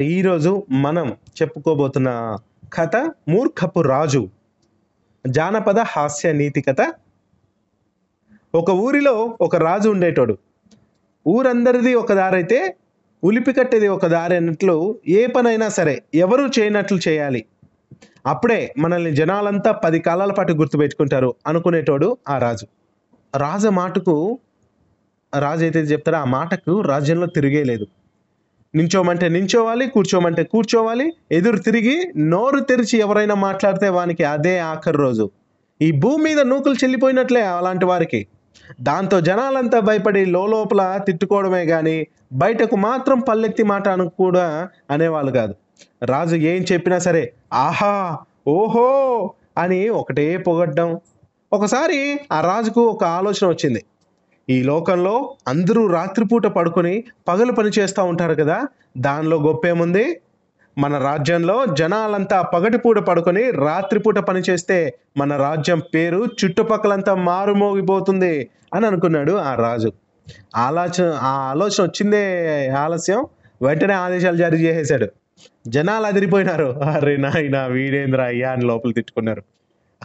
ఈరోజు మనం చెప్పుకోబోతున్న కథ మూర్ఖపు రాజు. జానపద హాస్య నీతి కథ. ఒక ఊరిలో ఒక రాజు ఉండేటోడు. ఊరందరిది ఒక దారైతే ఉలిపి కట్టేది ఒక దారి అన్నట్లు ఏ పనైనా సరే ఎవరు చేయనట్లు చేయాలి. అప్పుడే మనల్ని జనాలంతా పది కాలాల పాటు గుర్తుపెట్టుకుంటారు అనుకునేటోడు ఆ రాజు. రాజు మాటకు రాజు అయితే చెప్తారో ఆ మాటకు రాజ్యంలో తిరిగే లేదు. నించోమంటే నించోవాలి కూర్చోమంటే కూర్చోవాలి. ఎదురు తిరిగి నోరు తెరిచి ఎవరైనా మాట్లాడితే వానికి అదే ఆఖరి రోజు. ఈ భూమి మీద నూకులు చెల్లిపోయినట్లే అలాంటి వారికి. దాంతో జనాలంతా భయపడి లోపల తిట్టుకోవడమే కానీ బయటకు మాత్రం పల్లెత్తి మాట అను కూడా అనేవాళ్ళు కాదు. రాజు ఏం చెప్పినా సరే ఆహా ఓహో అని ఒకటే పొగడ్డం. ఒకసారి ఆ రాజుకు ఒక ఆలోచన వచ్చింది. ఈ లోకంలో అందరూ రాత్రిపూట పడుకొని పగలు పని చేస్తూ ఉంటారు కదా దానిలో గొప్పేముంది? మన రాజ్యంలో జనాలంతా పగటిపూట పడుకొని రాత్రిపూట పని చేస్తే మన రాజ్యం పేరు చుట్టుపక్కలంతా మారుమోగిపోతుంది అని అనుకున్నాడు ఆ రాజు. ఆలోచన ఆ ఆలోచన వచ్చిందే ఆలస్యం. వెంటనే ఆదేశాలు జారీ చేసేశాడు. జనాలు అదిరిపోయినారు. అరే నాయన వీడేంద్ర అయ్యా అని లోపల తిట్టుకున్నారు.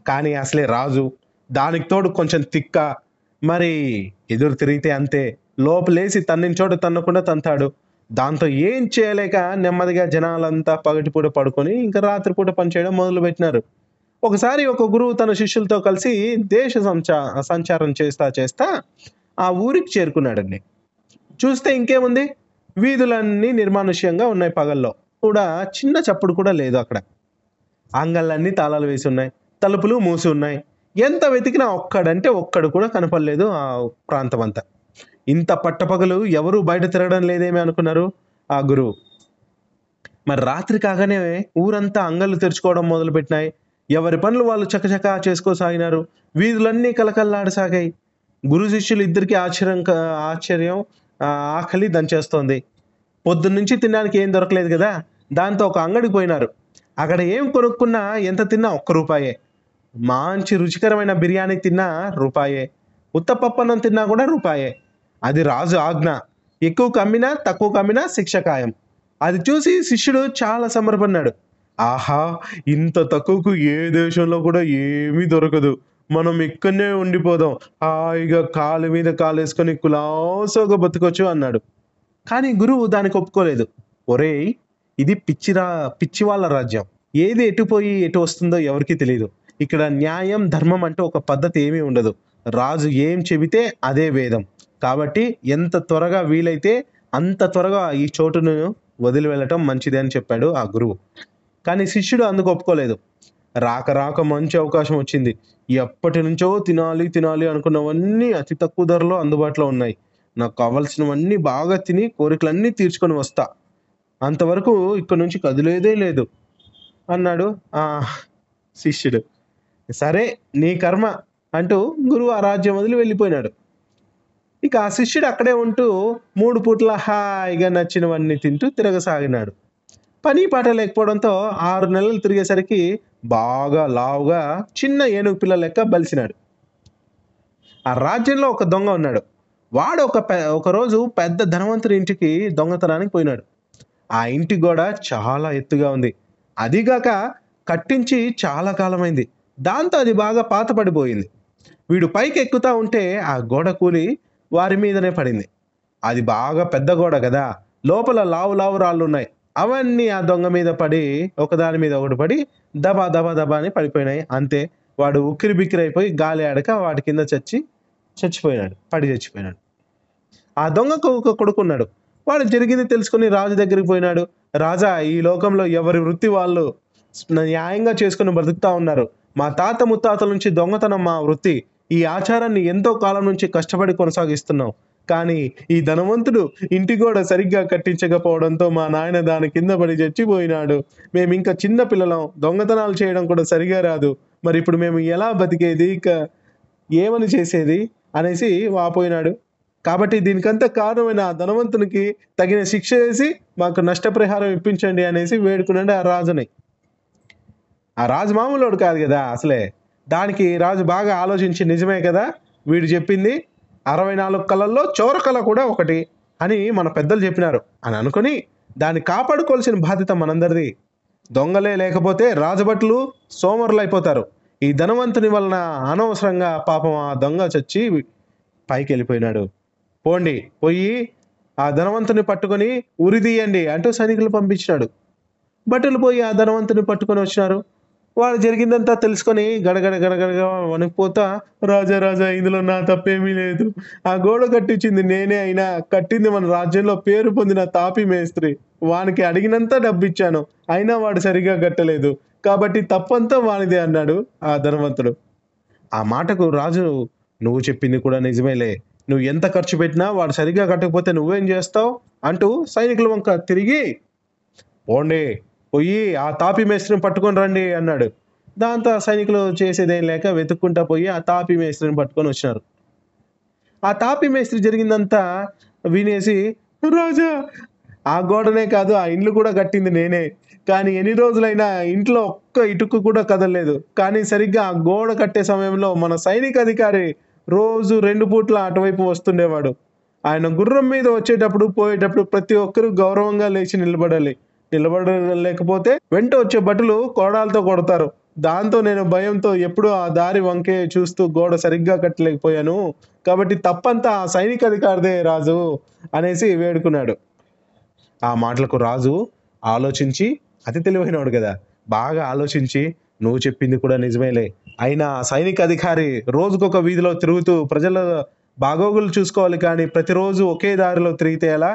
కానీ అసలే రాజు దానికి తోడు కొంచెం తిక్క. మరి ఎదురు తిరిగితే అంతే. లోపలేసి తన్నిన చోట తన్నకుండా తంతాడు దాంతో ఏం చేయలేక నెమ్మదిగా జనాలంతా పగటిపూట పడుకొని ఇంకా రాత్రిపూట పనిచేయడం మొదలుపెట్టినారు. ఒకసారి ఒక గురువు తన శిష్యులతో కలిసి దేశ సంచా సంచారం చేస్తా చేస్తా ఆ ఊరికి చేరుకున్నాడండి. చూస్తే ఇంకేముంది? వీధులన్నీ నిర్మానుష్యంగా ఉన్నాయి పగల్లో. కూడా చిన్న చప్పుడు కూడా లేదు అక్కడ. అంగళ్ళన్నీ తాళాలు వేసి ఉన్నాయి. తలుపులు మూసి ఉన్నాయి. ఎంత వెతికినా ఒక్కడంటే ఒక్కడు కూడా కనపడలేదు ఆ ప్రాంతం అంతా ఇంత పట్టపగలు ఎవరు బయట తిరగడం లేదేమి అనుకున్నారు ఆ గురువు. మరి రాత్రి కాగానే ఊరంతా అంగళ్ళు తెరుచుకోవడం మొదలుపెట్టినాయి. ఎవరి పనులు వాళ్ళు చకచకా చేసుకోసాగినారు. వీధులన్నీ కలకల్లాడసాగాయి. గురు శిష్యులు ఇద్దరికి ఆశ్చర్యం ఆశ్చర్యం ఆకలి దంచేస్తోంది. పొద్దున్న నుంచి తినడానికి ఏం దొరకలేదు కదా? దాంతో ఒక అంగడికి పోయినారు. అక్కడ ఏం కొనుక్కున్నా ఎంత తిన్నా ఒక్క రూపాయే. మంచి రుచికరమైన బిర్యానీ తిన్నా రూపాయే. ఉత్తపప్పన్నం తిన్నా కూడా రూపాయే. అది రాజు ఆజ్ఞ. ఎక్కువ కమ్మినా తక్కువ కమ్మినా శిక్ష ఖాయం. అది చూసి శిష్యుడు చాలా సంబరపడినాడు. ఆహా ఇంత తక్కువకు ఏ దేశంలో కూడా ఏమీ దొరకదు. మనం ఇక్కడనే ఉండిపోదాం. హాయిగా కాలు మీద కాలు వేసుకొని కులాసోగా బతకొచ్చు అన్నాడు. కానీ గురువు దానికి ఒప్పుకోలేదు. ఒరేయ్ ఇది పిచ్చిరా పిచ్చి వాళ్ళ రాజ్యం. ఏది ఎటుపోయి ఎటు వస్తుందో ఎవరికీ తెలియదు ఇక్కడ న్యాయం ధర్మం అంటే ఒక పద్ధతి ఏమీ ఉండదు. రాజు ఏం చెబితే అదే వేదం. కాబట్టి ఎంత త్వరగా వీలైతే అంత త్వరగా ఈ చోటును వదిలి వెళ్ళటం మంచిది అని చెప్పాడు ఆ గురువు. కానీ శిష్యుడు అందుకు ఒప్పుకోలేదు. రాక రాక మంచి అవకాశం వచ్చింది. ఎప్పటి నుంచో తినాలి తినాలి అనుకున్నవన్నీ అతి తక్కువ ధరలో అందుబాటులో ఉన్నాయి. నాకు కావాల్సినవన్నీ బాగా తిని కోరికలన్నీ తీర్చుకొని వస్తా. అంతవరకు ఇక్కడ నుంచి కదిలేదే లేదు అన్నాడు ఆ శిష్యుడు. సరే నీ కర్మ అంటూ గురువు ఆ రాజ్యం వదిలి వెళ్ళిపోయినాడు. ఇక ఆ శిష్యుడు అక్కడే ఉంటూ మూడు పూట్ల హాయిగా నచ్చినవన్నీ తింటూ తిరగసాగినాడు. పని పాట లేకపోవడంతో ఆరు నెలలు తిరిగేసరికి బాగా లావుగా చిన్న ఏనుగు పిల్ల లెక్క బలిసినాడు. ఆ రాజ్యంలో ఒక దొంగ ఉన్నాడు. వాడు ఒక పె- ఒకరోజు పెద్ద ధనవంతుడి ఇంటికి దొంగతనానికి పోయినాడు. ఆ ఇంటి గోడ చాలా ఎత్తుగా ఉంది. అదిగాక కట్టించి చాలా కాలమైంది. దాంతో అది బాగా పాతపడిపోయింది. వీడు పైకి ఎక్కుతా ఉంటే ఆ గోడ కూలి వారి మీదనే పడింది. అది బాగా పెద్ద గోడ కదా. లోపల లావు లావు రాళ్ళు ఉన్నాయి అవన్నీ ఆ దొంగ మీద పడి ఒకదాని మీద ఒకటి పడి దబా దబా దబా అని పడిపోయినాయి. అంతే. వాడు ఉక్కిరి బిక్కిరి అయిపోయి గాలి ఆడక వాటి కింద చచ్చి చచ్చిపోయినాడు. పడి చచ్చిపోయినాడు. ఆ దొంగకు ఒక కొడుకున్నాడు. వాడు జరిగింది తెలుసుకుని రాజు దగ్గరికి పోయినాడు. రాజా ఈ లోకంలో ఎవరి వృత్తి వాళ్ళు న్యాయంగా చేసుకుని బ్రతుకుతా ఉన్నారు. మా తాత ముత్తాతల నుంచి దొంగతనం మా వృత్తి. ఈ ఆచారాన్ని ఎంతో కాలం నుంచి కష్టపడి కొనసాగిస్తున్నాం. కానీ ఈ ధనవంతుడు ఇంటి గోడ సరిగ్గా కట్టించకపోవడంతో మా నాయన దాని కింద పడి చచ్చిపోయినాడు. మేము ఇంకా చిన్న పిల్లలం. దొంగతనాలు చేయడం కూడా సరిగా రాదు. మరి ఇప్పుడు మేము ఎలా బతికేది? ఇక ఏమని చేసేది? అనేసి వాపోయినాడు. కాబట్టి దీనికంతా కారణమైన ఆ ధనవంతునికి తగిన శిక్ష వేసి మాకు నష్టపరిహారం ఇప్పించండి అనేసి వేడుకున్నాడు ఆ రాజుని. ఆ రాజు మామూలుడు కాదు కదా అసలే. దానికి రాజు బాగా ఆలోచించి నిజమే కదా వీడు చెప్పింది. అరవై నాలుగు కళల్లో చోర కళ కూడా ఒకటి అని మన పెద్దలు చెప్పినారు. అని అనుకుని దాన్ని కాపాడుకోవాల్సిన బాధ్యత మనందరిది. దొంగలే లేకపోతే రాజభట్లు సోమరులు అయిపోతారు ఈ ధనవంతుని వలన అనవసరంగా పాపం ఆ దొంగ చచ్చి పైకి వెళ్ళిపోయినాడు పోండి పోయి ఆ ధనవంతుని పట్టుకొని ఉరిదీయండి అంటూ సైనికులు పంపించినాడు. బట్టలు పోయి ఆ ధనవంతుని పట్టుకొని వచ్చినారు. వాడు జరిగిందంతా తెలుసుకొని గడగడ గడగడగా వణికిపోతా రాజా రాజా ఇందులో నా తప్పేమీ లేదు. ఆ గోడ కట్టించింది నేనే అయినా కట్టింది మన రాజ్యంలో పేరు పొందిన తాపి మేస్త్రి. వానికి అడిగినంత డబ్బు ఇచ్చాను అయినా వాడు సరిగా కట్టలేదు. కాబట్టి తప్పంతా వానిదే అన్నాడు ఆ ధనవంతుడు. ఆ మాటకు రాజు నువ్వు చెప్పింది కూడా నిజమేలే. నువ్వు ఎంత ఖర్చు పెట్టినా వాడు సరిగ్గా కట్టకపోతే నువ్వేం చేస్తావు? అంటూ సైనికుల వంక తిరిగి పోండి పోయి ఆ తాపి మేస్త్రిని పట్టుకొని రండి అన్నాడు. దాంతో ఆ సైనికులు చేసేదేం లేక వెతుక్కుంటా పోయి ఆ తాపి మేస్త్రిని పట్టుకొని వచ్చినారు. ఆ తాపి మేస్త్రి జరిగిందంతా వినేసి రాజా ఆ గోడనే కాదు ఆ ఇండ్లు కూడా కట్టింది నేనే. కానీ ఎన్ని రోజులైనా ఇంట్లో ఒక్క ఇటుకు కూడా కదలలేదు. కానీ సరిగ్గా ఆ గోడ కట్టే సమయంలో మన సైనిక అధికారి రోజు రెండు పూట్ల అటువైపు వస్తుండేవాడు. ఆయన గుర్రం మీద వచ్చేటప్పుడు పోయేటప్పుడు ప్రతి ఒక్కరూ గౌరవంగా లేచి నిలబడాలి. నిలబడలేకపోతే వెంట వచ్చే భటులు కోడాలతో కొడతారు. దాంతో నేను భయంతో ఎప్పుడూ ఆ దారి వంకే చూస్తూ గోడ సరిగ్గా కట్టలేకపోయాను. కాబట్టి తప్పంతా ఆ సైనిక అధికారిదే రాజు అనేసి వేడుకున్నాడు. ఆ మాటలకు రాజు ఆలోచించి అతి తెలివైనవాడు కదా బాగా ఆలోచించి నువ్వు చెప్పింది కూడా నిజమేలే. అయినా సైనిక అధికారి రోజుకొక వీధిలో తిరుగుతూ ప్రజల బాగోగులు చూసుకోవాలి కానీ ప్రతిరోజు ఒకే దారిలో తిరిగితే ఎలా?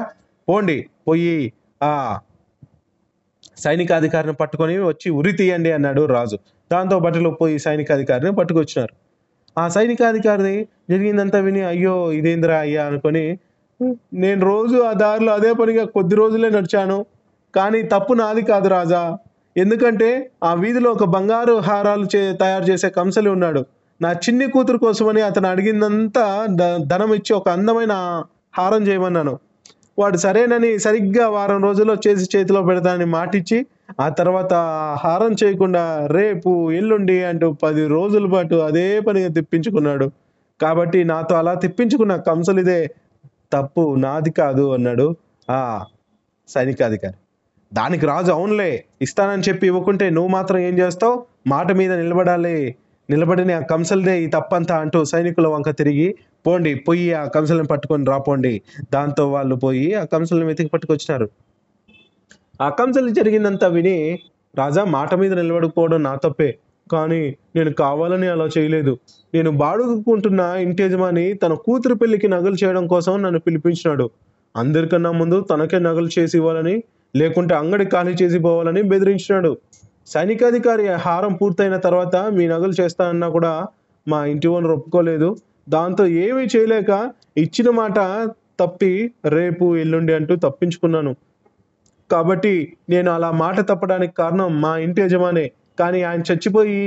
పోండి పోయి ఆ సైనికాధికారిని పట్టుకొని వచ్చి ఉరి తీయండి అన్నాడు రాజు. దాంతో బట్టలు పోయి సైనికాధికారిని పట్టుకొచ్చినారు. ఆ సైనికాధికారిని జరిగిందంతా విని అయ్యో ఇదేందిరా అయ్యా అనుకొని నేను రోజు ఆ దారిలో అదే పనిగా కొద్ది రోజులే నడిచాను. కానీ తప్పు నాది కాదు రాజా. ఎందుకంటే ఆ వీధిలో ఒక బంగారు హారాలు చే తయారు చేసే కంసలి ఉన్నాడు. నా చిన్ని కూతురు కోసమని అతను అడిగిందంతా ధనం ఇచ్చి ఒక అందమైన హారం చేయమన్నాను. వాడు సరేనని సరిగ్గా వారం రోజుల్లో చేసి చేతిలో పెడతానని మాటిచ్చి ఆ తర్వాత హారం చేయకుండా రేపు ఎల్లుండి అంటూ పది రోజుల పాటు అదే పనిగా తిప్పించుకున్నాడు. కాబట్టి నాతో అలా తిప్పించుకున్న కంసలిదే తప్పు నాది కాదు అన్నాడు ఆ సైనికాధికారి. దానికి రాజు అవునులే ఇస్తానని చెప్పి ఇవ్వకుంటే నువ్వు మాత్రం ఏం చేస్తావు? మాట మీద నిలబడాలి నిలబడిన ఆ కంసలిదే ఈ తప్పంతా అంటూ సైనికుల వంక తిరిగి పోండి పోయి ఆ కంసలను పట్టుకొని రాపోండి దాంతో వాళ్ళు పోయి ఆ కంసలను వెతికి పట్టుకొచ్చినారు. ఆ కంసలు జరిగిందంతా విని రాజా మాట మీద నిలబడకపోవడం నా తప్పే. కానీ నేను కావాలని అలా చేయలేదు. నేను బాడుగుకుంటున్న ఇంటి యజమాని తన కూతురు పెళ్ళికి నగలు చేయడం కోసం నన్ను పిలిపించినాడు. అందరికన్నా ముందు తనకే నగలు చేసి ఇవ్వాలని లేకుంటే అంగడి ఖాళీ చేసి పోవాలని బెదిరించినాడు. సైనికాధికారి హారం పూర్తయిన తర్వాత మీ నగలు చేస్తానన్నా కూడా మా ఇంటి ఓనర్ ఒప్పుకోలేదు. దాంతో ఏమీ చేయలేక ఇచ్చిన మాట తప్పి రేపు ఎల్లుండి అంటూ తప్పించుకున్నాను. కాబట్టి నేను అలా మాట తప్పడానికి కారణం మా ఇంటి యజమానే కానీ ఆయన చచ్చిపోయి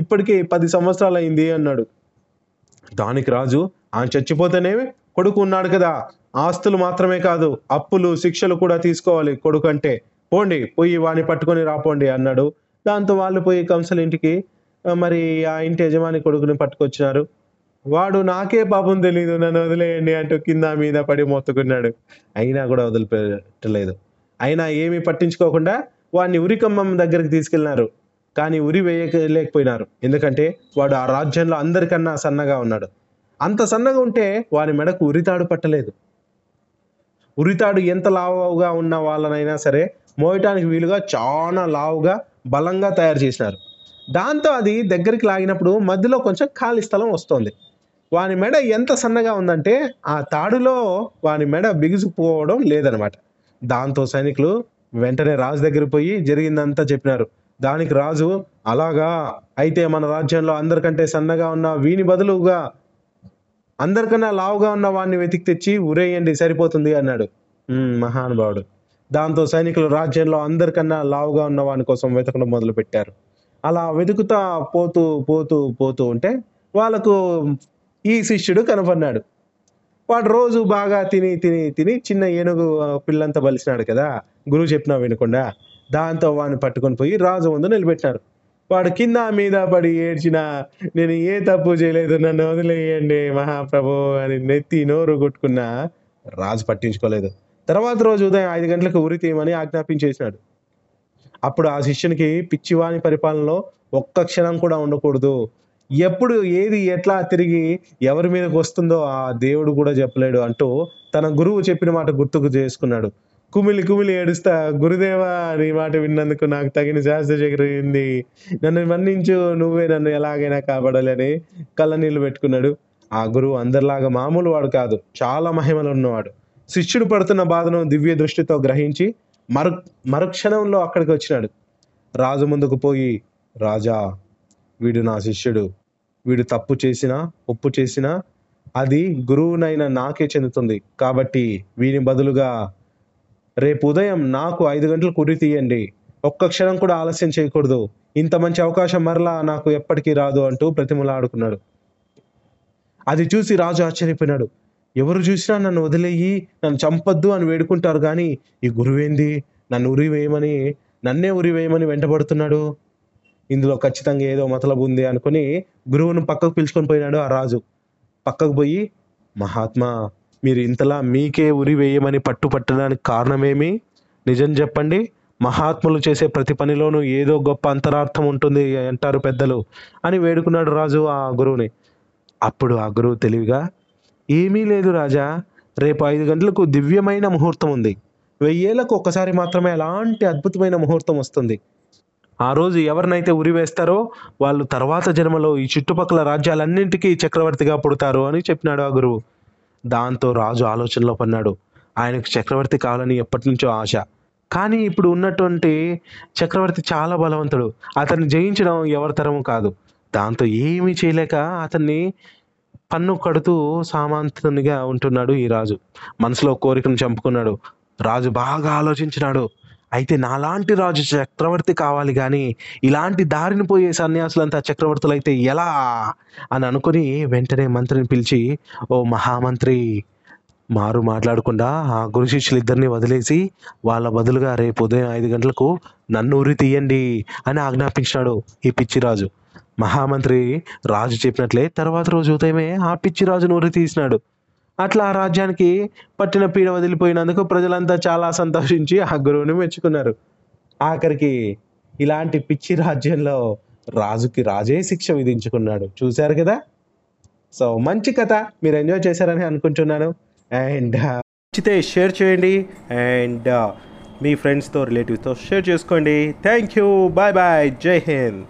ఇప్పటికే పది సంవత్సరాలు అయింది అన్నాడు. దానికి రాజు ఆయన చచ్చిపోతేనే కొడుకు ఉన్నాడు కదా ఆస్తులు మాత్రమే కాదు అప్పులు శిక్షలు కూడా తీసుకోవాలి కొడుకు అంటే పోండి పోయి వాని పట్టుకొని రాపోండి అన్నాడు. దాంతో వాళ్ళు పోయి కంసల ఇంటికి మరి ఆ ఇంటి యజమాని కొడుకుని పట్టుకొచ్చినారు. వాడు నాకే పాపం తెలియదు నన్ను వదిలేయండి అంటూ కింద మీద పడి మోత్తుకున్నాడు. అయినా కూడా వదిలిపెట్టలేదు. అయినా ఏమీ పట్టించుకోకుండా వాడిని ఉరికమ్మం దగ్గరికి తీసుకెళ్ళినారు కానీ ఉరి వేయలేకపోయినారు. ఎందుకంటే వాడు ఆ రాజ్యంలో అందరికన్నా సన్నగా ఉన్నాడు. అంత సన్నగా ఉంటే వాని మెడకు ఉరితాడు పట్టలేదు. ఉరితాడు ఎంత లావుగా ఉన్న వాళ్ళనైనా సరే మోయటానికి వీలుగా చాలా లావుగా బలంగా తయారు చేసినారు. దాంతో అది దగ్గరికి లాగినప్పుడు మధ్యలో కొంచెం ఖాళీ స్థలం వస్తుంది. వాని మెడ ఎంత సన్నగా ఉందంటే ఆ తాడులో వాని మెడ బిగుసుకుపోవడం లేదనమాట. దాంతో సైనికులు వెంటనే రాజు దగ్గర పోయి జరిగిందంతా చెప్పినారు. దానికి రాజు అలాగా అయితే మన రాజ్యంలో అందరికంటే సన్నగా ఉన్న వీని బదులుగా అందరికన్నా లావుగా ఉన్న వాడిని వెతికి తెచ్చి ఉరేయండి సరిపోతుంది అన్నాడు. మహానుభావుడు. దాంతో సైనికులు రాజ్యంలో అందరికన్నా లావుగా ఉన్న వాని కోసం వెతకడం మొదలు పెట్టారు అలా వెతుకుతా పోతూ పోతూ పోతూ ఉంటే వాళ్ళకు ఈ శిష్యుడు కనపడినాడు వాడు రోజు బాగా తిని తిని తిని చిన్న ఏనుగు పిల్లంతా బలిసినాడు కదా. గురువు చెప్పినా వినకుండా. దాంతో వాడిని పట్టుకొని పోయి రాజు ముందు నిలబెట్టినారు వాడు కింద మీద పడి ఏడ్చిన నేను ఏ తప్పు చేయలేదు నన్ను వదిలేయండి మహాప్రభు అని నెత్తి నోరు కొట్టుకున్న రాజు పట్టించుకోలేదు. తర్వాత రోజు ఉదయం ఐదు గంటలకు ఉరి తీయమని ఆజ్ఞాపించేసినాడు. అప్పుడు ఆ శిష్యునికి పిచ్చివాని పరిపాలనలో ఒక్క క్షణం కూడా ఉండకూడదు. ఎప్పుడు ఏది ఎట్లా తిరిగి ఎవరి మీదకి వస్తుందో ఆ దేవుడు కూడా చెప్పలేడు అంటూ తన గురువు చెప్పిన మాట గుర్తుకు చేసుకున్నాడు. కుమిలి కుమిలి ఏడుస్తా గురుదేవా నీ మాట విన్నందుకు నాకు తగిన శాస్త్ర జరిగింది నన్ను మన్నించు నువ్వే నన్ను ఎలాగైనా కాపాడాలని కళ్ళ నీళ్ళు పెట్టుకున్నాడు. ఆ గురువు అందరిలాగా మామూలు వాడు కాదు చాలా మహిమలు ఉన్నవాడు. శిష్యుడు పడుతున్న బాధను దివ్య దృష్టితో గ్రహించి మరు మరుక్షణంలో అక్కడికి వచ్చినాడు. రాజు ముందుకు పోయి రాజా వీడు నా శిష్యుడు. వీడు తప్పు చేసినా ఒప్పు చేసినా అది గురువునైన నాకే చెందుతుంది. కాబట్టి వీని బదులుగా రేపు ఉదయం నాకు ఐదు గంటలు ఉరి తీయండి. ఒక్క క్షణం కూడా ఆలస్యం చేయకూడదు. ఇంత మంచి అవకాశం మరలా నాకు ఎప్పటికీ రాదు అంటూ ప్రతిమలాడుకున్నాడు అది చూసి రాజు ఆశ్చర్యపోయినాడు. ఎవరు చూసినా నన్ను వదిలేయి నన్ను చంపొద్దు అని వేడుకుంటారు కానీ ఈ గురువేంది? నన్ను ఉరి వేయమని నన్నే ఉరి వేయమని వెంటబడుతున్నాడు? ఇందులో ఖచ్చితంగా ఏదో మతలబు ఉంది అనుకుని గురువును పక్కకు పిలుచుకొని పోయినాడు ఆ రాజు. పక్కకు పోయి మహాత్మా మీరు ఇంతలా మీకే ఉరి వేయమని పట్టు పట్టడానికి కారణమేమి? నిజం చెప్పండి మహాత్ములు చేసే ప్రతి పనిలోనూ ఏదో గొప్ప అంతరార్థం ఉంటుంది అంటారు పెద్దలు అని వేడుకున్నాడు రాజు ఆ గురువుని. అప్పుడు ఆ గురువు తెలివిగా ఏమీ లేదు రాజా రేపు ఐదు గంటలకు దివ్యమైన ముహూర్తం ఉంది. వెయ్యేళ్ళకు ఒకసారి మాత్రమే అలాంటి అద్భుతమైన ముహూర్తం వస్తుంది. ఆ రోజు ఎవరినైతే ఉరి వేస్తారో వాళ్ళు తర్వాత జన్మలో ఈ చుట్టుపక్కల రాజ్యాలన్నింటికీ చక్రవర్తిగా పుడతారు అని చెప్పినాడు ఆ గురువు. దాంతో రాజు ఆలోచనలో పన్నాడు ఆయనకు చక్రవర్తి కావాలని ఎప్పటి నుంచో ఆశ. కానీ ఇప్పుడు ఉన్నటువంటి చక్రవర్తి చాలా బలవంతుడు. అతన్ని జయించడం ఎవరి తరము కాదు. దాంతో ఏమీ చేయలేక అతన్ని పన్ను కడుతూ సామాంతునిగా ఉంటున్నాడు ఈ రాజు. మనసులో కోరికను చంపుకున్నాడు. రాజు బాగా ఆలోచించినాడు. అయితే నాలాంటి రాజు చక్రవర్తి కావాలి కానీ ఇలాంటి దారిని పోయే సన్యాసులంతా చక్రవర్తులు అయితే ఎలా? అని అనుకుని వెంటనే మంత్రిని పిలిచి ఓ మహామంత్రి మారు మాట్లాడకుండా ఆ గురు శిష్యులు ఇద్దరిని వదిలేసి వాళ్ళ బదులుగా రేపు ఉదయం ఐదు గంటలకు నన్ను ఉరి తీయండి అని ఆజ్ఞాపించాడు ఈ పిచ్చిరాజు. మహామంత్రి రాజు చెప్పినట్లే తర్వాత రోజు ఉదయమే ఆ పిచ్చిరాజును ఉరి తీసినాడు. అట్లా ఆ రాజ్యానికి పట్టిన పీడ వదిలిపోయినందుకు ప్రజలంతా చాలా సంతోషించి ఆ గురువుని మెచ్చుకున్నారు. ఆఖరికి ఇలాంటి పిచ్చి రాజ్యంలో రాజుకి రాజే శిక్ష విధించుకున్నాడు. చూశారు కదా? సో మంచి కథ. మీరు ఎంజాయ్ చేశారని అనుకుంటున్నాను. అండ్ నచ్చితే షేర్ చేయండి. అండ్ మీ ఫ్రెండ్స్తో రిలేటివ్స్తో షేర్ చేసుకోండి. Thank you. Bye bye. Jai Hind.